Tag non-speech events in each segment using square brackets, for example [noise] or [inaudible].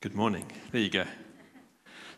Good morning. There you go.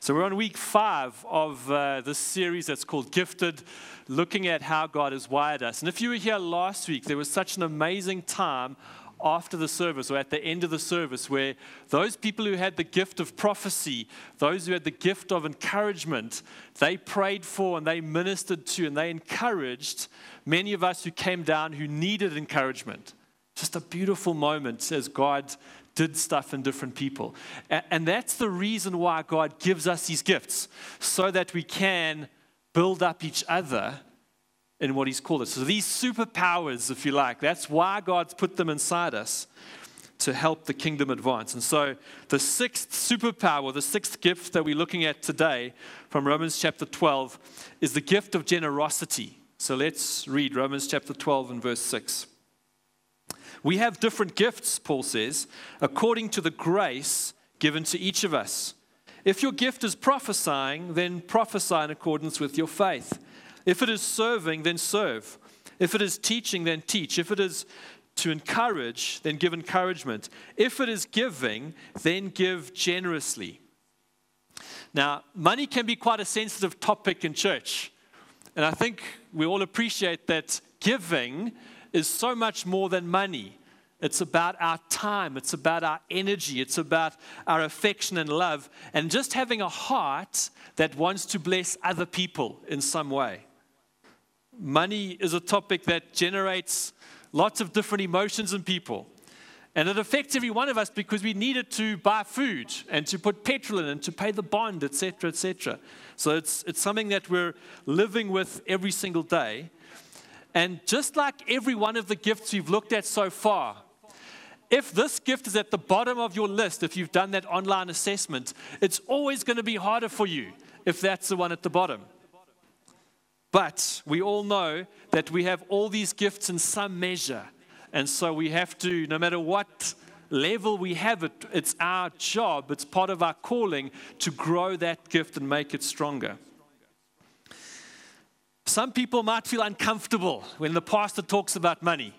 So, we're on week five of uh, this series that's called Gifted, looking at how God has wired us. And if you were here last week, there was such an amazing time after the service or at the end of the service where those people who had the gift of prophecy, those who had the gift of encouragement, they prayed for and they ministered to and they encouraged many of us who came down who needed encouragement. Just a beautiful moment as God did stuff in different people. And that's the reason why God gives us these gifts, so that we can build up each other in what He's called us. So these superpowers, if you like, that's why God's put them inside us to help the kingdom advance. And so the sixth superpower, the sixth gift that we're looking at today from Romans chapter 12 is the gift of generosity. So let's read Romans chapter 12 and verse 6. We have different gifts, Paul says, according to the grace given to each of us. If your gift is prophesying, then prophesy in accordance with your faith. If it is serving, then serve. If it is teaching, then teach. If it is to encourage, then give encouragement. If it is giving, then give generously. Now, money can be quite a sensitive topic in church. And I think we all appreciate that giving is so much more than money. It's about our time, it's about our energy, it's about our affection and love, and just having a heart that wants to bless other people in some way. Money is a topic that generates lots of different emotions in people. And it affects every one of us because we need it to buy food and to put petrol in and to pay the bond, etc., etc. So it's, it's something that we're living with every single day. And just like every one of the gifts we've looked at so far, if this gift is at the bottom of your list, if you've done that online assessment, it's always going to be harder for you if that's the one at the bottom. But we all know that we have all these gifts in some measure. And so we have to, no matter what level we have it, it's our job, it's part of our calling to grow that gift and make it stronger. Some people might feel uncomfortable when the pastor talks about money.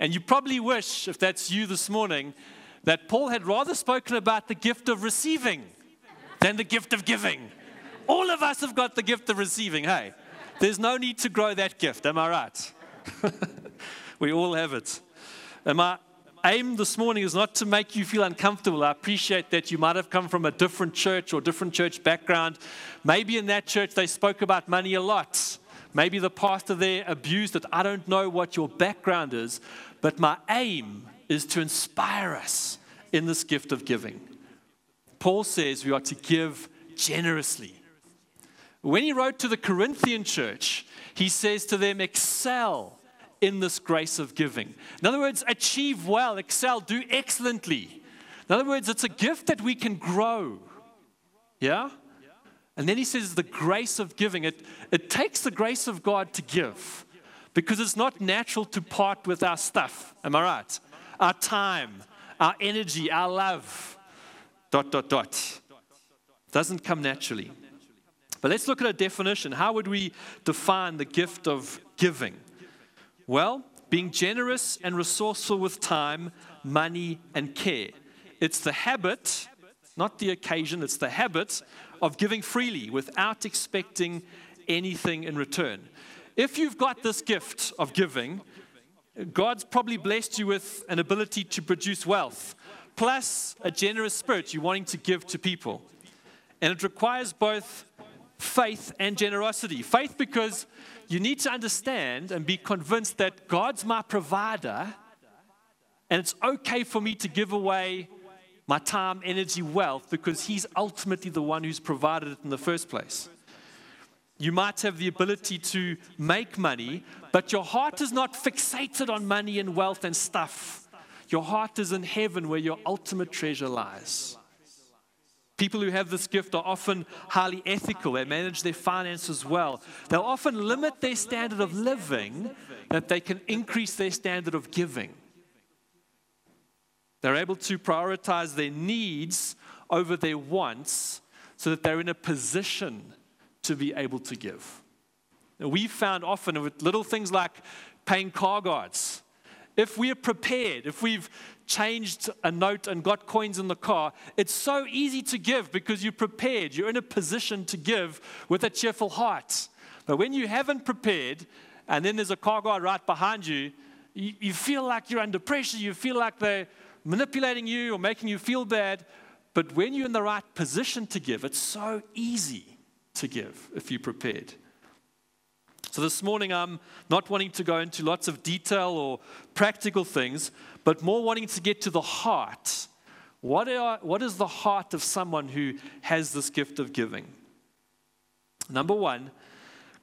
And you probably wish, if that's you this morning, that Paul had rather spoken about the gift of receiving than the gift of giving. All of us have got the gift of receiving, hey? There's no need to grow that gift, am I right? [laughs] we all have it. And my aim this morning is not to make you feel uncomfortable. I appreciate that you might have come from a different church or different church background. Maybe in that church they spoke about money a lot. Maybe the pastor there abused it. I don't know what your background is, but my aim is to inspire us in this gift of giving. Paul says we are to give generously. When he wrote to the Corinthian church, he says to them, excel in this grace of giving. In other words, achieve well, excel, do excellently. In other words, it's a gift that we can grow. Yeah? And then he says the grace of giving. It, it takes the grace of God to give because it's not natural to part with our stuff. Am I right? Our time, our energy, our love, dot, dot, dot. Doesn't come naturally. But let's look at a definition. How would we define the gift of giving? Well, being generous and resourceful with time, money, and care. It's the habit, not the occasion, it's the habit of giving freely without expecting anything in return. If you've got this gift of giving, God's probably blessed you with an ability to produce wealth, plus a generous spirit you're wanting to give to people. And it requires both faith and generosity. Faith because you need to understand and be convinced that God's my provider, and it's okay for me to give away my time, energy, wealth, because He's ultimately the one who's provided it in the first place. You might have the ability to make money, but your heart is not fixated on money and wealth and stuff. Your heart is in heaven where your ultimate treasure lies. People who have this gift are often highly ethical. They manage their finances well. They'll often limit their standard of living that they can increase their standard of giving. They're able to prioritize their needs over their wants so that they're in a position to be able to give. Now, we've found often with little things like paying car guards if we're prepared, if we've changed a note and got coins in the car, it's so easy to give because you're prepared. You're in a position to give with a cheerful heart. But when you haven't prepared, and then there's a car guard right behind you, you, you feel like you're under pressure. You feel like they're manipulating you or making you feel bad. But when you're in the right position to give, it's so easy to give if you're prepared. So this morning, I'm not wanting to go into lots of detail or practical things, but more wanting to get to the heart. What, are, what is the heart of someone who has this gift of giving? Number one,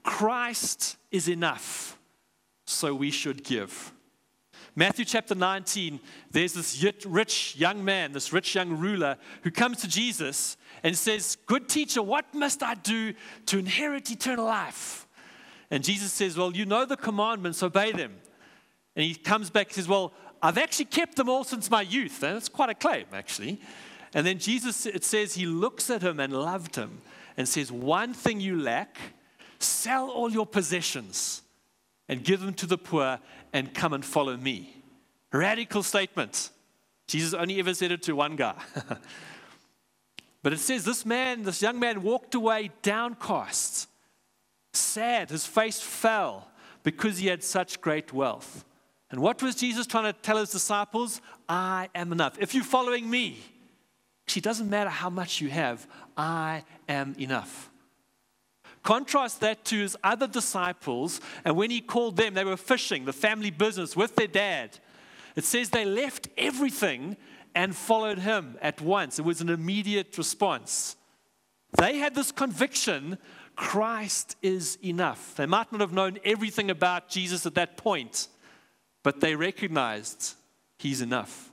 Christ is enough, so we should give. Matthew chapter 19, there's this rich young man, this rich young ruler, who comes to Jesus and says, Good teacher, what must I do to inherit eternal life? And Jesus says, Well, you know the commandments, obey them. And he comes back and says, Well, I've actually kept them all since my youth. And that's quite a claim, actually. And then Jesus, it says, he looks at him and loved him and says, One thing you lack, sell all your possessions and give them to the poor and come and follow me. Radical statement. Jesus only ever said it to one guy. [laughs] but it says this man, this young man, walked away downcast, sad. His face fell because he had such great wealth. And what was Jesus trying to tell his disciples? I am enough. If you're following me, it doesn't matter how much you have, I am enough. Contrast that to his other disciples, and when he called them, they were fishing, the family business with their dad. It says they left everything and followed him at once. It was an immediate response. They had this conviction Christ is enough. They might not have known everything about Jesus at that point, but they recognized He's enough.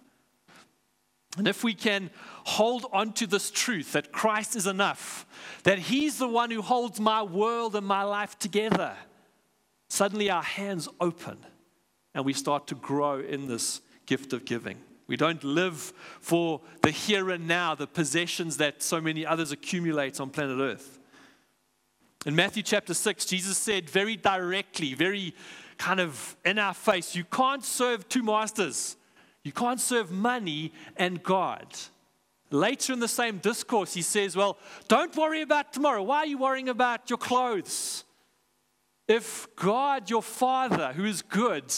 And if we can hold on to this truth that Christ is enough, that He's the one who holds my world and my life together, suddenly our hands open and we start to grow in this gift of giving. We don't live for the here and now, the possessions that so many others accumulate on planet Earth. In Matthew chapter 6, Jesus said very directly, very kind of in our face. You can't serve two masters. You can't serve money and God. Later in the same discourse, he says, Well, don't worry about tomorrow. Why are you worrying about your clothes? If God, your Father, who is good,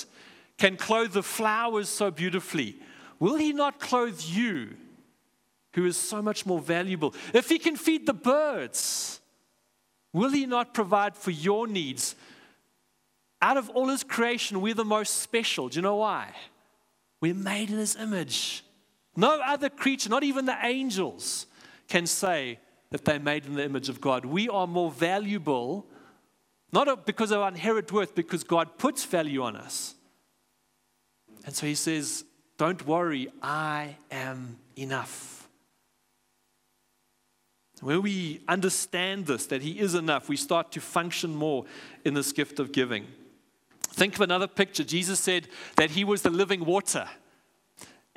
can clothe the flowers so beautifully, will he not clothe you, who is so much more valuable? If he can feed the birds, will he not provide for your needs? Out of all his creation, we're the most special. Do you know why? We're made in his image. No other creature, not even the angels, can say that they're made in the image of God. We are more valuable, not because of our inherent worth, because God puts value on us. And so he says, Don't worry, I am enough. When we understand this, that He is enough, we start to function more in this gift of giving. Think of another picture. Jesus said that he was the living water.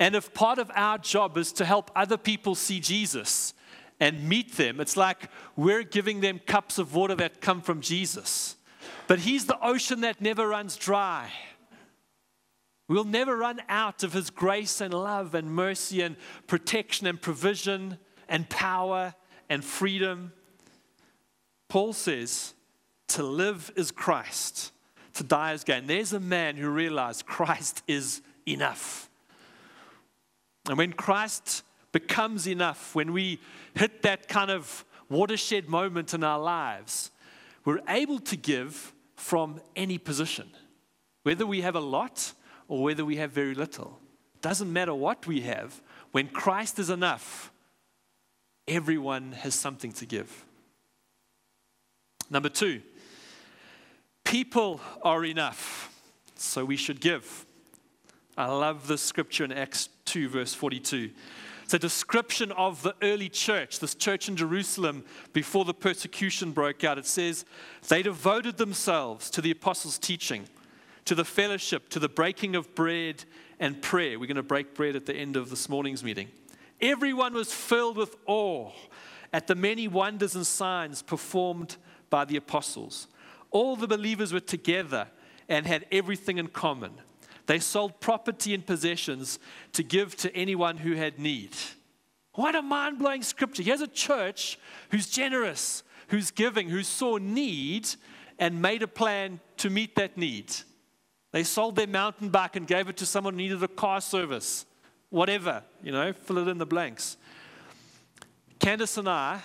And if part of our job is to help other people see Jesus and meet them, it's like we're giving them cups of water that come from Jesus. But he's the ocean that never runs dry. We'll never run out of his grace and love and mercy and protection and provision and power and freedom. Paul says, to live is Christ to die is gain. There's a man who realized Christ is enough. And when Christ becomes enough, when we hit that kind of watershed moment in our lives, we're able to give from any position, whether we have a lot or whether we have very little. Doesn't matter what we have, when Christ is enough, everyone has something to give. Number two, People are enough, so we should give. I love this scripture in Acts 2, verse 42. It's a description of the early church, this church in Jerusalem before the persecution broke out. It says, They devoted themselves to the apostles' teaching, to the fellowship, to the breaking of bread and prayer. We're going to break bread at the end of this morning's meeting. Everyone was filled with awe at the many wonders and signs performed by the apostles all the believers were together and had everything in common. They sold property and possessions to give to anyone who had need. What a mind blowing scripture. Here's a church who's generous, who's giving, who saw need and made a plan to meet that need. They sold their mountain bike and gave it to someone who needed a car service. Whatever, you know, fill it in the blanks. Candace and I,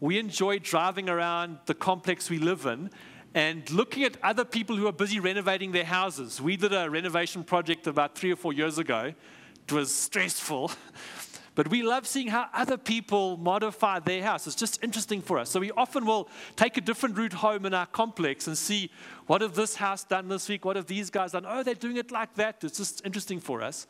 we enjoy driving around the complex we live in and looking at other people who are busy renovating their houses. We did a renovation project about three or four years ago. It was stressful, [laughs] but we love seeing how other people modify their house. It's just interesting for us. So we often will take a different route home in our complex and see what have this house done this week? What have these guys done? Oh, they're doing it like that. It's just interesting for us.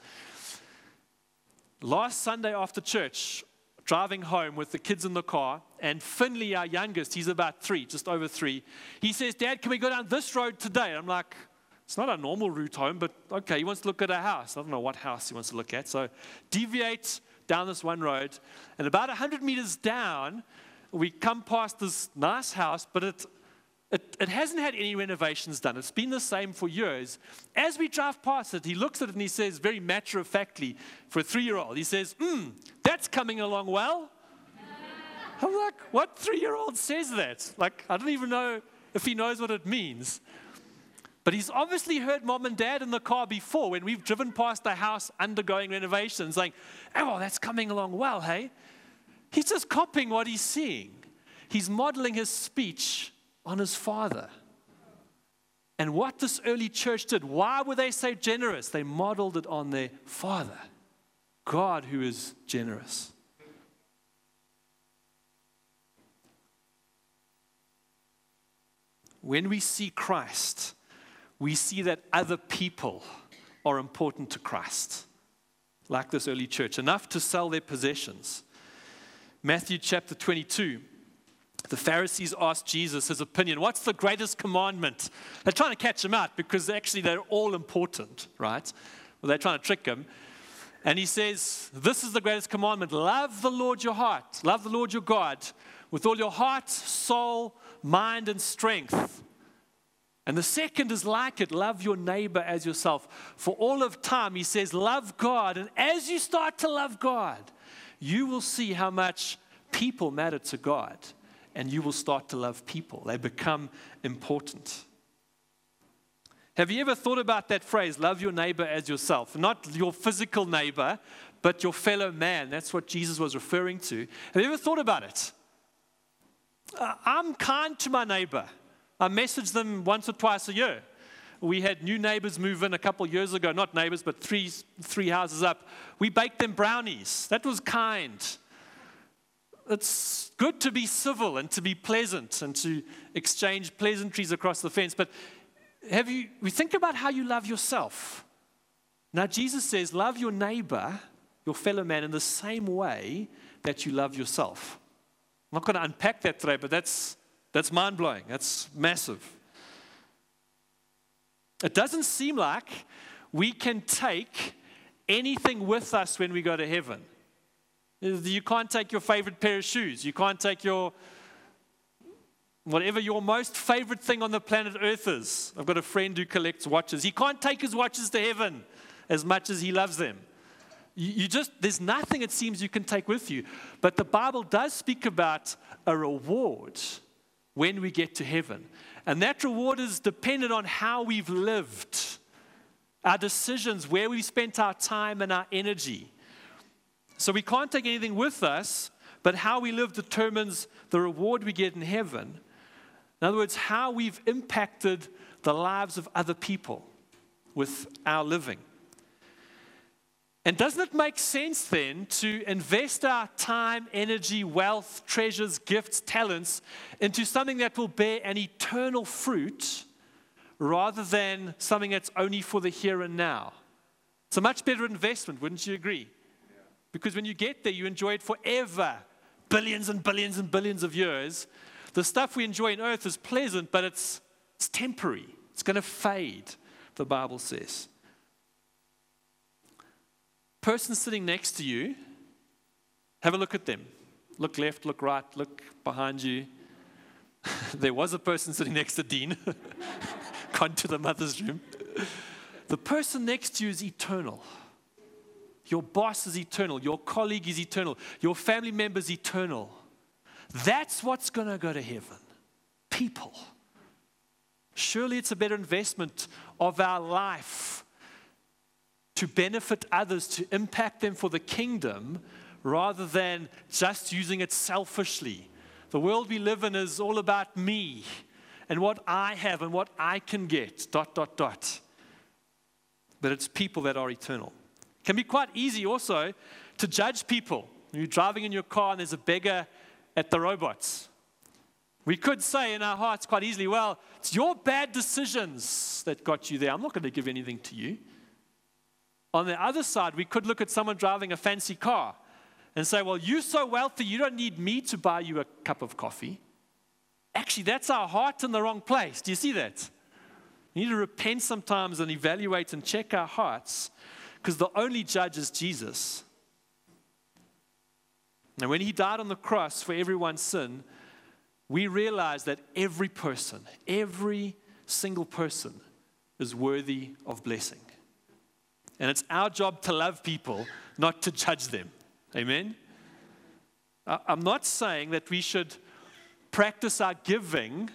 Last Sunday after church, driving home with the kids in the car, and Finley, our youngest, he's about three, just over three, he says, Dad, can we go down this road today? I'm like, it's not a normal route home, but okay, he wants to look at a house. I don't know what house he wants to look at. So deviate down this one road, and about 100 meters down, we come past this nice house, but it it, it, hasn't had any renovations done. It's been the same for years. As we drive past it, he looks at it and he says, very matter of factly, for a three year old, he says, Hmm, that's coming along well. I'm like, What three year old says that? Like, I don't even know if he knows what it means. But he's obviously heard mom and dad in the car before when we've driven past the house undergoing renovations, saying, Oh, that's coming along well, hey? He's just copying what he's seeing. He's modeling his speech on his father. And what this early church did, why were they so generous? They modeled it on their father, God who is generous. When we see Christ, we see that other people are important to Christ, like this early church, enough to sell their possessions. Matthew chapter 22 the Pharisees asked Jesus his opinion. What's the greatest commandment? They're trying to catch him out because actually they're all important, right? Well, they're trying to trick him. And he says, This is the greatest commandment love the Lord your heart, love the Lord your God with all your heart, soul, mind, and strength. And the second is like it love your neighbor as yourself. For all of time, he says, Love God. And as you start to love God, you will see how much people matter to God and you will start to love people. They become important. Have you ever thought about that phrase, love your neighbor as yourself? Not your physical neighbor, but your fellow man. That's what Jesus was referring to. Have you ever thought about it? Uh, I'm kind to my neighbor. I message them once or twice a year. We had new neighbors move in a couple years ago, not neighbors, but three, three houses up. We baked them brownies. That was kind it's good to be civil and to be pleasant and to exchange pleasantries across the fence, but have you, we think about how you love yourself. Now, Jesus says, love your neighbor, your fellow man, in the same way that you love yourself. I'm not going to unpack that today, but that's, that's mind blowing. That's massive. It doesn't seem like we can take anything with us when we go to heaven. You can't take your favorite pair of shoes. You can't take your whatever your most favorite thing on the planet Earth is. I've got a friend who collects watches. He can't take his watches to heaven as much as he loves them. You, just, there's nothing it seems you can take with you. But the Bible does speak about a reward when we get to heaven. And that reward is dependent on how we've lived, our decisions, where we've spent our time and our energy. So we can't take anything with us, but how we live determines the reward we get in heaven. In other words, how we've impacted the lives of other people with our living. And doesn't it make sense then to invest our time, energy, wealth, treasures, gifts, talents into something that will bear an eternal fruit rather than something that's only for the here and now? It's a much better investment, wouldn't you agree? Because when you get there, you enjoy it forever billions and billions and billions of years. The stuff we enjoy on earth is pleasant, but it's, it's temporary. It's going to fade, the Bible says. Person sitting next to you, have a look at them. Look left, look right, look behind you. [laughs] there was a person sitting next to Dean. [laughs] Gone to the mother's room. the person next to you is eternal. Your boss is eternal. Your colleague is eternal. Your family member is eternal. That's what's going to go to heaven. People. Surely it's a better investment of our life to benefit others, to impact them for the kingdom, rather than just using it selfishly. The world we live in is all about me and what I have and what I can get, dot, dot, dot. But it's people that are eternal. Can be quite easy also to judge people. You're driving in your car and there's a beggar at the robots. We could say in our hearts quite easily, well, it's your bad decisions that got you there. I'm not going to give anything to you. On the other side, we could look at someone driving a fancy car and say, well, you're so wealthy, you don't need me to buy you a cup of coffee. Actually, that's our heart in the wrong place. Do you see that? We need to repent sometimes and evaluate and check our hearts because the only judge is Jesus. And when he died on the cross for everyone's sin, we realize that every person, every single person, is worthy of blessing. And it's our job to love people, not to judge them. Amen? I'm not saying that we should practice our giving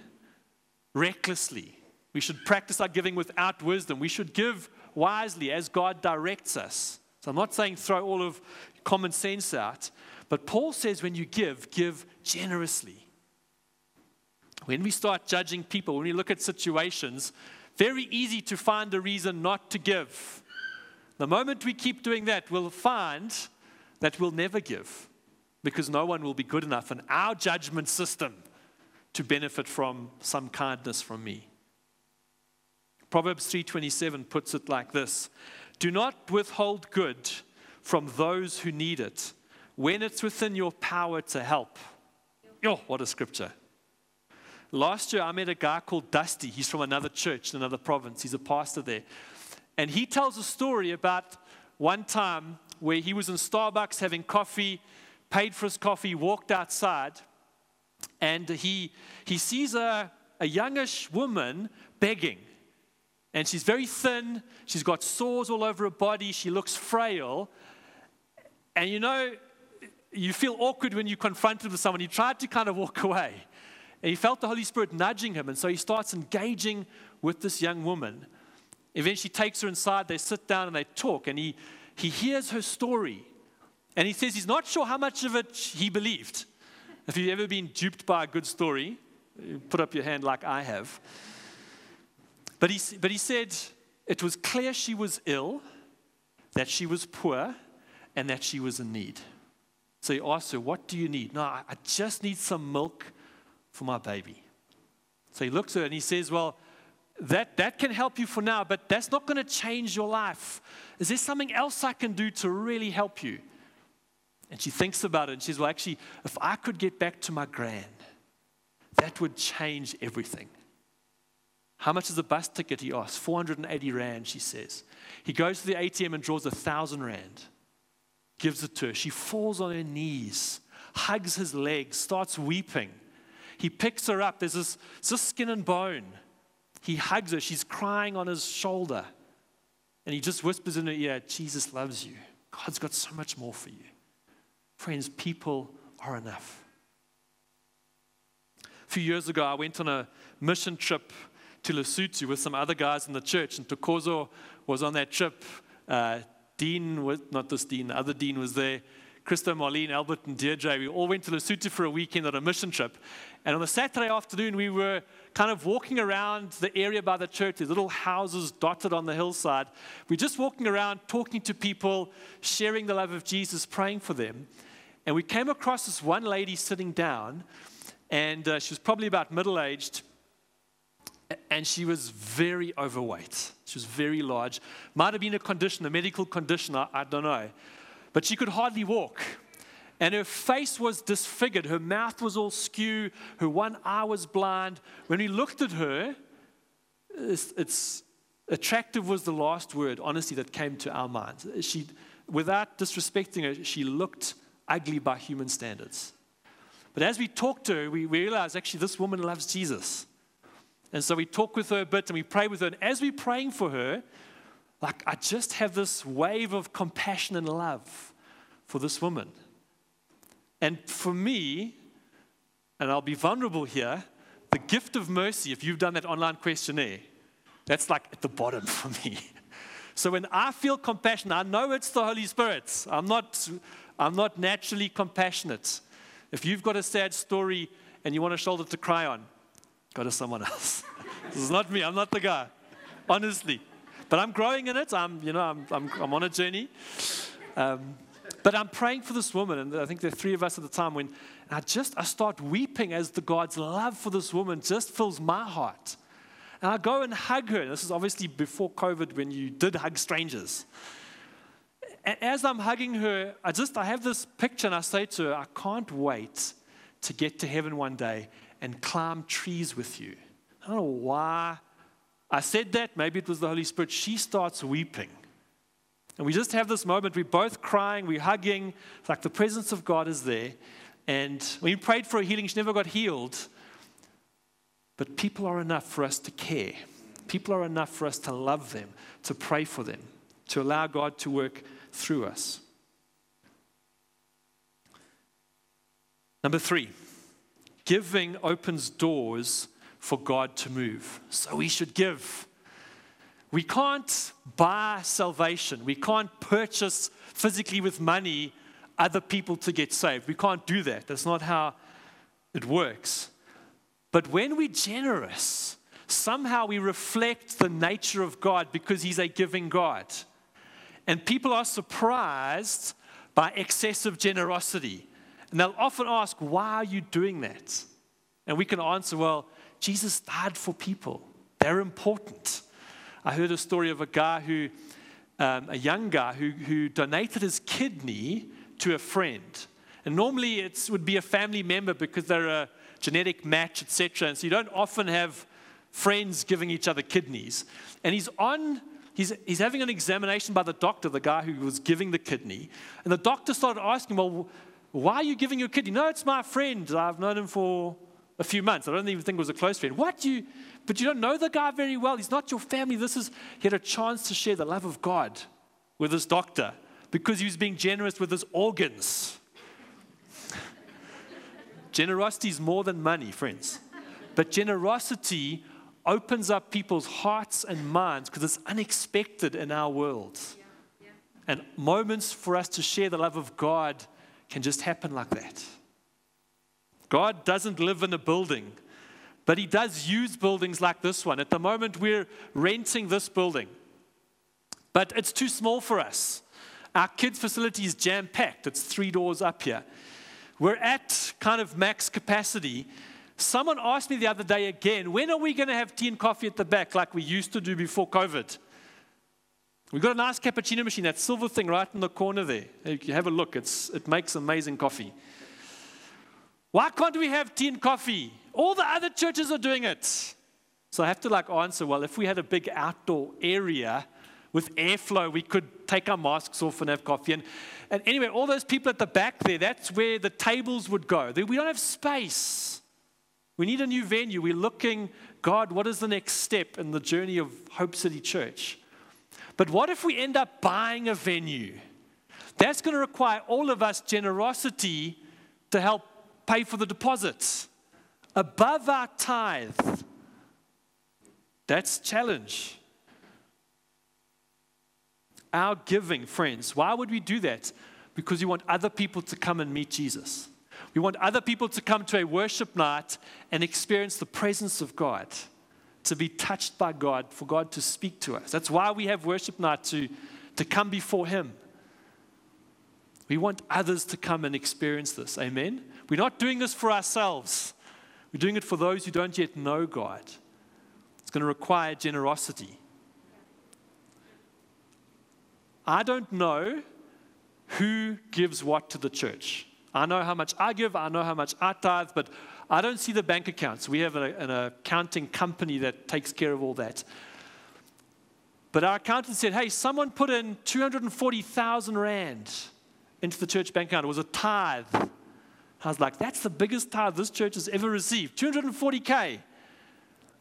recklessly. We should practice our giving without wisdom. We should give wisely as God directs us. So I'm not saying throw all of common sense out, but Paul says when you give, give generously. When we start judging people, when we look at situations, very easy to find a reason not to give. The moment we keep doing that, we'll find that we'll never give because no one will be good enough in our judgment system to benefit from some kindness from me. Proverbs 3:27 puts it like this: Do not withhold good from those who need it when it's within your power to help. Oh, what a scripture. Last year, I met a guy called Dusty. He's from another church in another province. He's a pastor there. And he tells a story about one time where he was in Starbucks having coffee, paid for his coffee, walked outside, and he, he sees a, a youngish woman begging. And she's very thin, she's got sores all over her body, she looks frail. And you know, you feel awkward when you're confronted with someone. He tried to kind of walk away. And he felt the Holy Spirit nudging him. And so he starts engaging with this young woman. Eventually takes her inside, they sit down and they talk. And he, he hears her story. And he says he's not sure how much of it he believed. If you've ever been duped by a good story, put up your hand like I have. But he, but he said it was clear she was ill, that she was poor, and that she was in need. So he asked her, What do you need? No, I just need some milk for my baby. So he looks at her and he says, Well, that, that can help you for now, but that's not going to change your life. Is there something else I can do to really help you? And she thinks about it and she says, Well, actually, if I could get back to my grand, that would change everything. How much is a bus ticket? He asks. 480 Rand, she says. He goes to the ATM and draws a thousand Rand gives it to her. She falls on her knees, hugs his legs, starts weeping. He picks her up. There's this, this skin and bone. He hugs her. She's crying on his shoulder. And he just whispers in her ear, Jesus loves you. God's got so much more for you. Friends, people are enough. A few years ago, I went on a mission trip to Lesotho with some other guys in the church, and Tokozo was on that trip. Uh, Dean was, not this Dean, the other Dean was there. Christo, Marlene, Albert, and Deirdre, we all went to Lesotho for a weekend on a mission trip. And on a Saturday afternoon, we were kind of walking around the area by the church, these little houses dotted on the hillside. We're just walking around, talking to people, sharing the love of Jesus, praying for them. And we came across this one lady sitting down, and uh, she was probably about middle aged and she was very overweight. She was very large. Might have been a condition, a medical condition, I, I, don't know. But she could hardly walk. And her face was disfigured. Her mouth was all skew. Her one eye was blind. When we looked at her, it's, it's attractive was the last word, honestly, that came to our minds. She, without disrespecting her, she looked ugly by human standards. But as we talked to her, we realized actually this woman loves Jesus. And so we talk with her a bit and we pray with her. And as we're praying for her, like I just have this wave of compassion and love for this woman. And for me, and I'll be vulnerable here, the gift of mercy, if you've done that online questionnaire, that's like at the bottom [laughs] for me. So when I feel compassion, I know it's the Holy Spirit. I'm not, I'm not naturally compassionate. If you've got a sad story and you want a shoulder to cry on, go to someone else. [laughs] this is not me. I'm not the guy, honestly. But I'm growing in it. I'm, you know, I'm, I'm, I'm on a journey. Um, but I'm praying for this woman, and I think there are three of us at the time when I just I start weeping as the God's love for this woman just fills my heart. And I go and hug her. This is obviously before COVID when you did hug strangers. And as I'm hugging her, I just I have this picture and I say to her, I can't wait to get to heaven one day and climb trees with you. I don't know why I said that, maybe it was the Holy Spirit. She starts weeping. And we just have this moment, we're both crying, we're hugging, it's like the presence of God is there. And we prayed for a healing, she never got healed. But people are enough for us to care. People are enough for us to love them, to pray for them, to allow God to work through us. Number three, giving opens doors for God to move. So we should give. We can't buy salvation. We can't purchase physically with money other people to get saved. We can't do that. That's not how it works. But when we're generous, somehow we reflect the nature of God because He's a giving God. And people are surprised by excessive generosity. And they'll often ask, Why are you doing that? And we can answer, Well, Jesus died for people, they're important. I heard a story of a guy who, um, a young guy who, who donated his kidney to a friend. And normally it would be a family member because they're a genetic match, etc. And so you don't often have friends giving each other kidneys. And he's on, he's, he's having an examination by the doctor, the guy who was giving the kidney. And the doctor started asking, Well, why are you giving your kidney? No, it's my friend. I've known him for a few months. I don't even think it was a close friend. What you, but you don't know the guy very well. He's not your family. This is, he had a chance to share the love of God with his doctor because he was being generous with his organs. [laughs] generosity is more than money, friends. But generosity opens up people's hearts and minds because it's unexpected in our world. Yeah, yeah. And moments for us to share the love of God can just happen like that. God doesn't live in a building, but He does use buildings like this one. At the moment, we're renting this building, but it's too small for us. Our kids' facility is jam packed, it's three doors up here. We're at kind of max capacity. Someone asked me the other day again, when are we going to have tea and coffee at the back like we used to do before COVID? We've got a nice cappuccino machine, that silver thing right in the corner there. You have a look, it's, it makes amazing coffee. Why can't we have tea and coffee? All the other churches are doing it. So I have to like answer, well, if we had a big outdoor area with airflow, we could take our masks off and have coffee. And, and anyway, all those people at the back there, that's where the tables would go. We don't have space. We need a new venue. We're looking, God, what is the next step in the journey of Hope City Church? But what if we end up buying a venue? That's going to require all of us generosity to help pay for the deposits above our tithe. That's challenge. Our giving, friends, why would we do that? Because we want other people to come and meet Jesus. We want other people to come to a worship night and experience the presence of God, to be touched by God, for God to speak to us. That's why we have worship night to, to come before Him. We want others to come and experience this. Amen? We're not doing this for ourselves, we're doing it for those who don't yet know God. It's going to require generosity. I don't know who gives what to the church. I know how much I give, I know how much I tithe, but I don't see the bank accounts. We have an accounting company that takes care of all that. But our accountant said, hey, someone put in 240,000 Rand into the church bank account. It was a tithe. I was like, that's the biggest tithe this church has ever received 240K.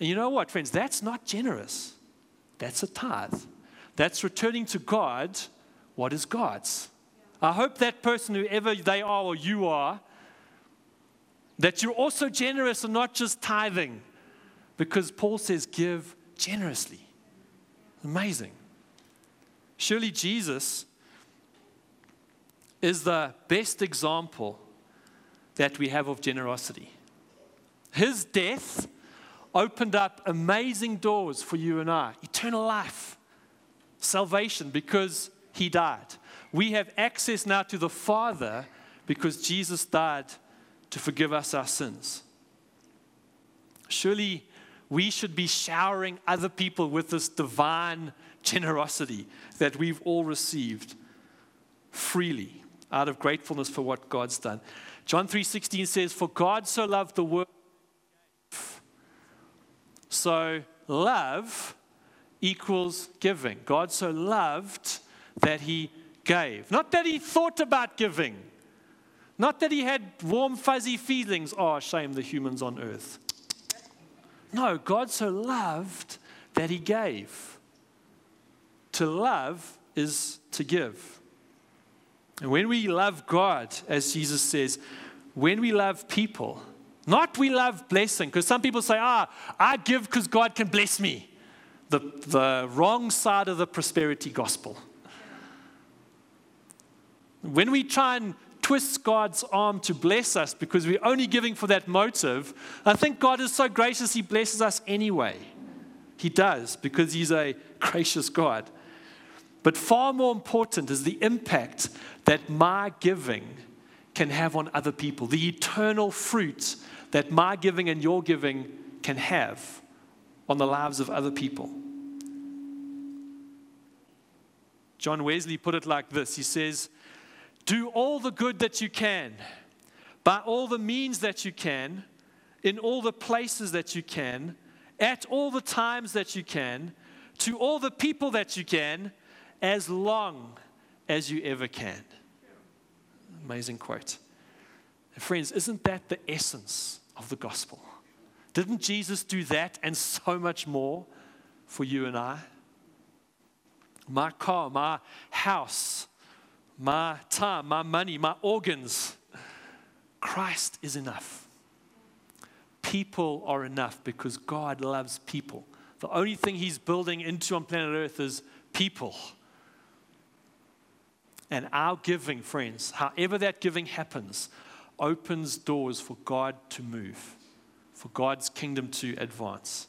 And you know what, friends? That's not generous. That's a tithe. That's returning to God what is God's. I hope that person, whoever they are or you are, that you're also generous and not just tithing. Because Paul says, give generously. Amazing. Surely Jesus is the best example that we have of generosity. His death opened up amazing doors for you and I eternal life, salvation, because he died. We have access now to the Father because Jesus died to forgive us our sins. Surely we should be showering other people with this divine generosity that we've all received freely out of gratefulness for what God's done. John 3:16 says for God so loved the world so love equals giving. God so loved that he gave. Not that he thought about giving. Not that he had warm, fuzzy feelings. Oh, shame the humans on earth. No, God so loved that he gave. To love is to give. And when we love God, as Jesus says, when we love people, not we love blessing, because some people say, ah, I give because God can bless me. The, the wrong side of the prosperity gospel. When we try and twist God's arm to bless us because we're only giving for that motive, I think God is so gracious, He blesses us anyway. He does because He's a gracious God. But far more important is the impact that my giving can have on other people, the eternal fruit that my giving and your giving can have on the lives of other people. John Wesley put it like this He says, do all the good that you can, by all the means that you can, in all the places that you can, at all the times that you can, to all the people that you can, as long as you ever can. Amazing quote. And friends, isn't that the essence of the gospel? Didn't Jesus do that and so much more for you and I? My car, my house, my time, my money, my organs. Christ is enough. People are enough because God loves people. The only thing He's building into on planet Earth is people. And our giving, friends, however that giving happens, opens doors for God to move, for God's kingdom to advance.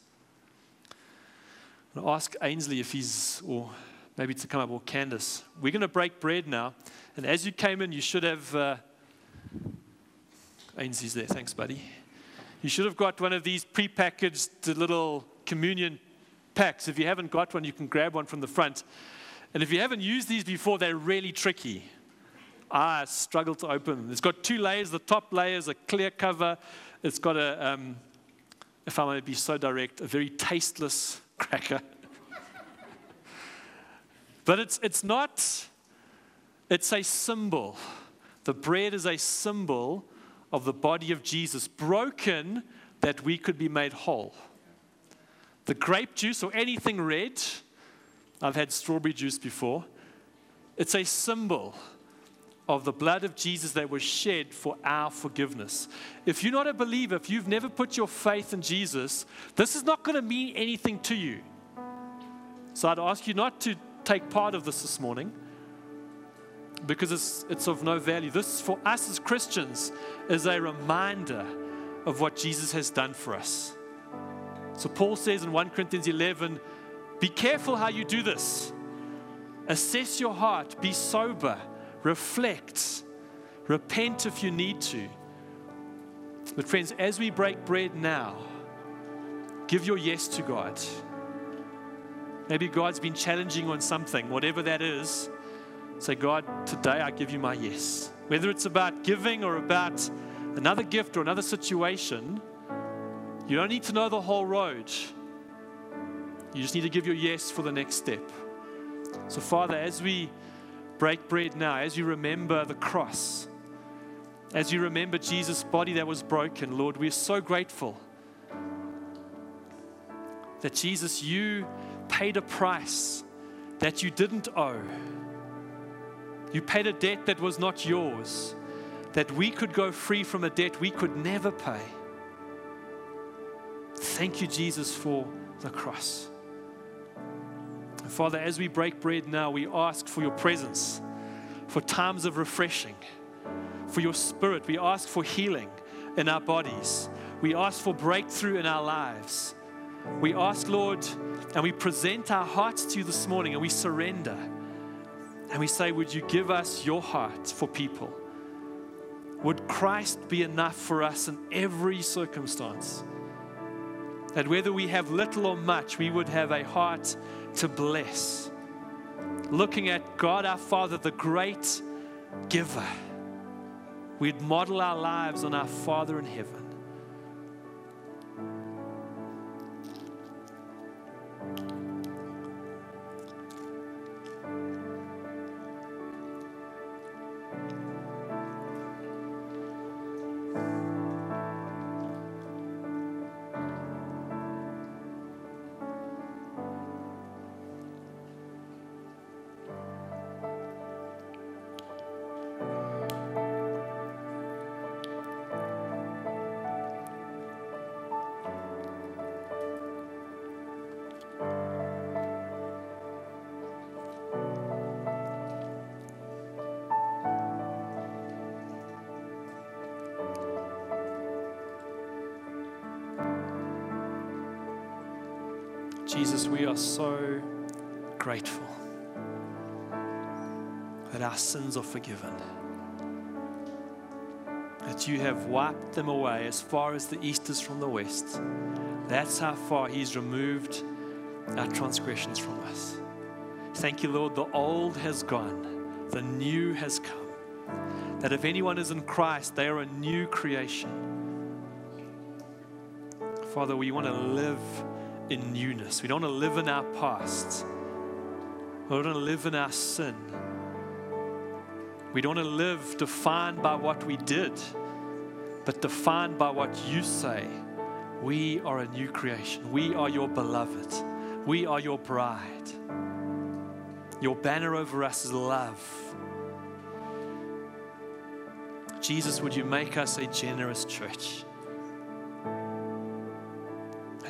ask Ainsley if he's, or maybe to come up, or Candace. We're going to break bread now. And as you came in, you should have. Uh, Ainsley's there. Thanks, buddy. You should have got one of these prepackaged little communion packs. If you haven't got one, you can grab one from the front. And if you haven't used these before, they're really tricky. I struggle to open them. It's got two layers. The top layer is a clear cover. It's got a, um, if I may be so direct, a very tasteless [laughs] cracker. But it's, it's not, it's a symbol. The bread is a symbol of the body of Jesus, broken that we could be made whole. The grape juice or anything red, I've had strawberry juice before, it's a symbol of the blood of Jesus that was shed for our forgiveness. If you're not a believer, if you've never put your faith in Jesus, this is not going to mean anything to you. So I'd ask you not to take part of this this morning because it's, it's of no value. This, for us as Christians, is a reminder of what Jesus has done for us. So Paul says in 1 Corinthians 11 be careful how you do this. Assess your heart, be sober, reflect, repent if you need to. But, friends, as we break bread now, give your yes to God. Maybe God's been challenging on something, whatever that is. Say, God, today I give you my yes. Whether it's about giving or about another gift or another situation, you don't need to know the whole road. You just need to give your yes for the next step. So, Father, as we break bread now, as you remember the cross, as you remember Jesus' body that was broken, Lord, we're so grateful that Jesus, you paid a price that you didn't owe. You paid a debt that was not yours, that we could go free from a debt we could never pay. Thank you, Jesus, for the cross. Father, as we break bread now, we ask for your presence, for times of refreshing, for your spirit. We ask for healing in our bodies. We ask for breakthrough in our lives. We ask, Lord, and we present our hearts to you this morning and we surrender. And we say, Would you give us your heart for people? Would Christ be enough for us in every circumstance? That whether we have little or much, we would have a heart to bless. Looking at God our Father, the great giver, we'd model our lives on our Father in heaven. Jesus, we are so grateful that our sins are forgiven. That you have wiped them away as far as the east is from the west. That's how far He's removed our transgressions from us. Thank you, Lord. The old has gone, the new has come. That if anyone is in Christ, they are a new creation. Father, we want to live in newness. We don't want to live in our past. We don't want to live in our sin. We don't want to live defined by what we did, but defined by what you say. We are a new creation. We are your beloved. We are your bride. Your banner over us is love. Jesus, would you make us a generous church?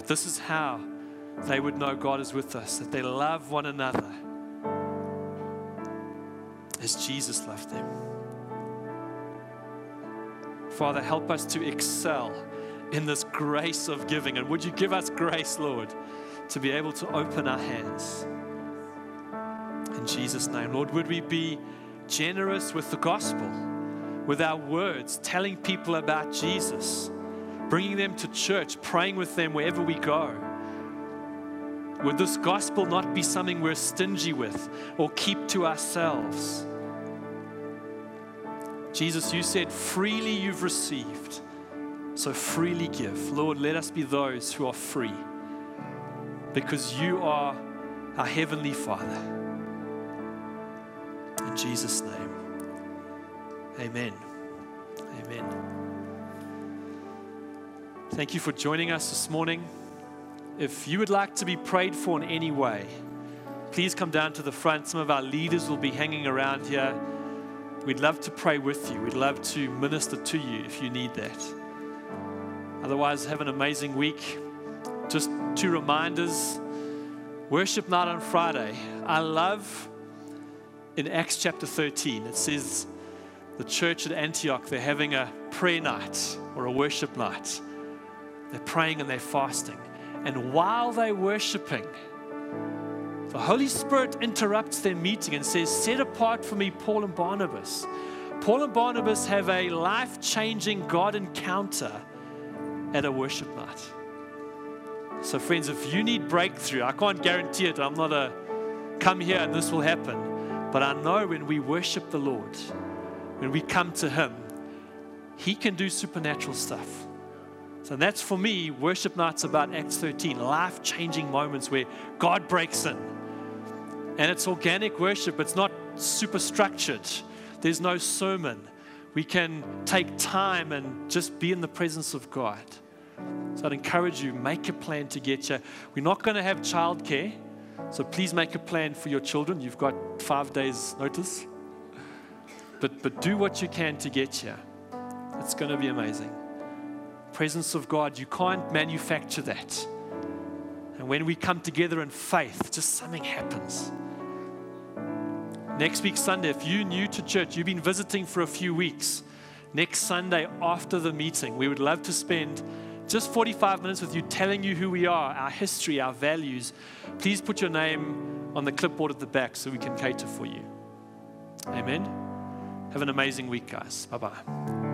This is how they would know God is with us, that they love one another as Jesus loved them. Father, help us to excel in this grace of giving. And would you give us grace, Lord, to be able to open our hands? In Jesus' name, Lord, would we be generous with the gospel, with our words, telling people about Jesus? Bringing them to church, praying with them wherever we go. Would this gospel not be something we're stingy with or keep to ourselves? Jesus, you said, freely you've received, so freely give. Lord, let us be those who are free because you are our Heavenly Father. In Jesus' name, amen. Amen. Thank you for joining us this morning. If you would like to be prayed for in any way, please come down to the front. Some of our leaders will be hanging around here. We'd love to pray with you. We'd love to minister to you if you need that. Otherwise, have an amazing week. Just two reminders worship night on Friday. I love in Acts chapter 13, it says the church at Antioch, they're having a prayer night or a worship night. They're praying and they're fasting. And while they're worshiping, the Holy Spirit interrupts their meeting and says, Set apart for me Paul and Barnabas. Paul and Barnabas have a life changing God encounter at a worship night. So, friends, if you need breakthrough, I can't guarantee it. I'm not a come here and this will happen. But I know when we worship the Lord, when we come to Him, He can do supernatural stuff. So that's for me, worship nights about Acts 13, life changing moments where God breaks in. And it's organic worship, it's not super structured, there's no sermon. We can take time and just be in the presence of God. So I'd encourage you, make a plan to get you. We're not going to have childcare. So please make a plan for your children. You've got five days' notice. But, but do what you can to get here. It's going to be amazing. Presence of God, you can't manufacture that. And when we come together in faith, just something happens. Next week, Sunday, if you're new to church, you've been visiting for a few weeks, next Sunday after the meeting, we would love to spend just 45 minutes with you telling you who we are, our history, our values. Please put your name on the clipboard at the back so we can cater for you. Amen. Have an amazing week, guys. Bye bye.